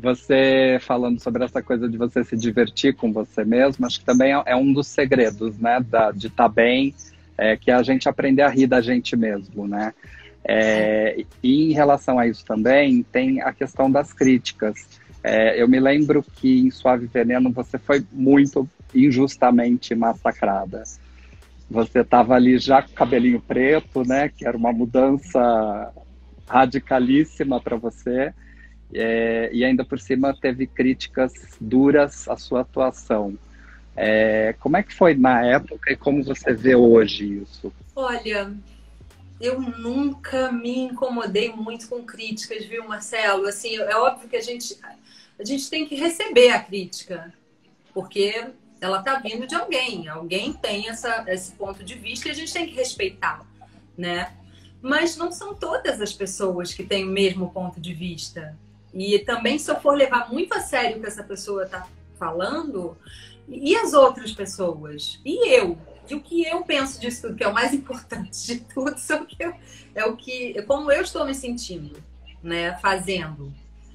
você falando sobre essa coisa de você se divertir com você mesmo, acho que também é, é um dos segredos, né, da, de estar tá bem, é, que é a gente aprender a rir da gente mesmo, né? É, e em relação a isso também, tem a questão das críticas. É, eu me lembro que em Suave Veneno você foi muito injustamente massacrada. Você estava ali já com cabelinho preto, né? Que era uma mudança radicalíssima para você. É, e ainda por cima teve críticas duras à sua atuação. É, como é que foi na época e como você vê hoje isso? Olha, eu nunca me incomodei muito com críticas, viu, Marcelo? Assim, é óbvio que a gente, a gente tem que receber a crítica, porque ela está vindo de alguém. Alguém tem essa, esse ponto de vista e a gente tem que respeitar, né? Mas não são todas as pessoas que têm o mesmo ponto de vista. E também, se eu for levar muito a sério o que essa pessoa está falando, e as outras pessoas? E eu? E o que eu penso disso tudo, que é o mais importante de tudo, eu, é o que, como eu estou me sentindo, né, fazendo.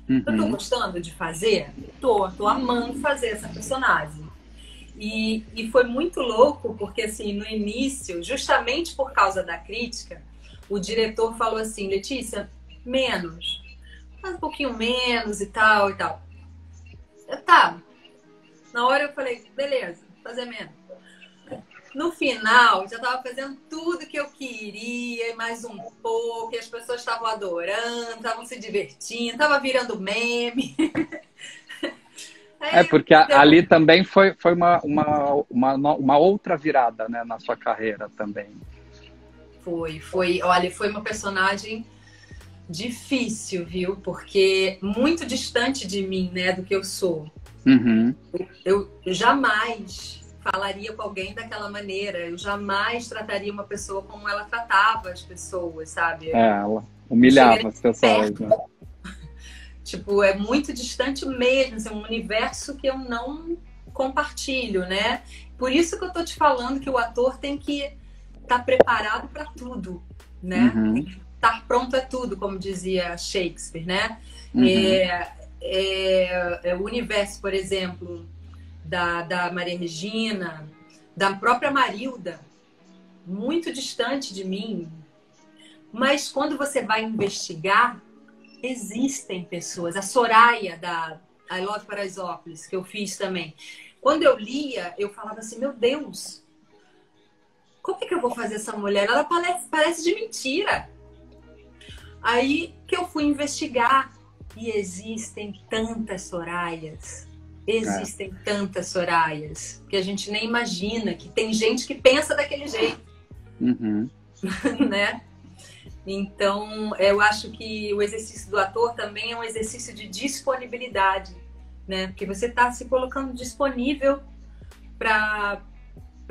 Uhum. Eu tô uhum. gostando de fazer? Tô, tô amando fazer essa personagem. E, e foi muito louco, porque assim, no início, justamente por causa da crítica, o diretor falou assim, Letícia, menos, faz um pouquinho menos e tal e tal. Eu, tá. Na hora eu falei, beleza, fazer menos. No final, já estava fazendo tudo que eu queria, e mais um pouco, e as pessoas estavam adorando, estavam se divertindo, estava virando meme. é, porque então... ali também foi, foi uma, uma, uma, uma outra virada né, na sua carreira também. Foi, foi. Olha, foi uma personagem difícil, viu? Porque muito distante de mim, né, do que eu sou. Uhum. Eu, eu jamais falaria com alguém daquela maneira. Eu jamais trataria uma pessoa como ela tratava as pessoas, sabe? É, ela humilhava as pessoas. Né? tipo, é muito distante mesmo, assim, um universo que eu não compartilho, né? Por isso que eu tô te falando que o ator tem que estar tá preparado para tudo, né? Uhum. Tem que estar pronto a tudo, como dizia Shakespeare, né? Uhum. É, é, é, o universo, por exemplo, da, da Maria Regina, da própria Marilda, muito distante de mim. Mas quando você vai investigar, existem pessoas. A Soraya, da I Love Paraisópolis, que eu fiz também. Quando eu lia, eu falava assim: meu Deus, como é que eu vou fazer essa mulher? Ela parece, parece de mentira. Aí que eu fui investigar. E existem tantas Sorayas Existem é. tantas Sorayas que a gente nem imagina, que tem gente que pensa daquele jeito. Uhum. né? Então, eu acho que o exercício do ator também é um exercício de disponibilidade, né? Porque você está se colocando disponível para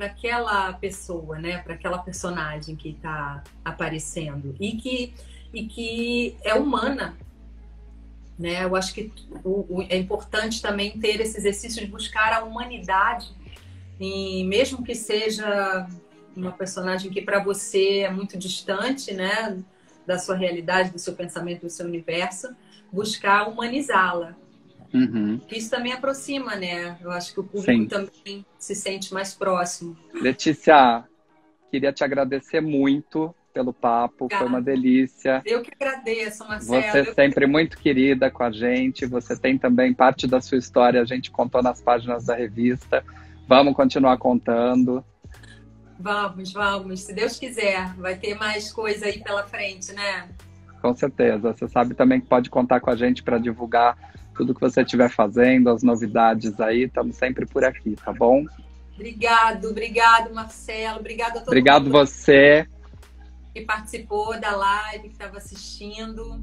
para aquela pessoa, né? Para aquela personagem que está aparecendo e que e que é humana, né? Eu acho que o, o, é importante também ter esse exercício de buscar a humanidade, e mesmo que seja uma personagem que para você é muito distante, né, da sua realidade, do seu pensamento, do seu universo, buscar humanizá-la. Uhum. Isso também aproxima, né? Eu acho que o público Sim. também se sente mais próximo. Letícia, queria te agradecer muito pelo papo, Obrigada. foi uma delícia. Eu que agradeço, Marcelo. Você é sempre que... muito querida com a gente, você tem também parte da sua história, a gente contou nas páginas da revista. Vamos continuar contando. Vamos, vamos, se Deus quiser, vai ter mais coisa aí pela frente, né? Com certeza. Você sabe também que pode contar com a gente para divulgar tudo que você estiver fazendo, as novidades aí, estamos sempre por aqui, tá bom? Obrigado, obrigado, Marcelo. Obrigado a todo Obrigado você que participou da live, que estava assistindo.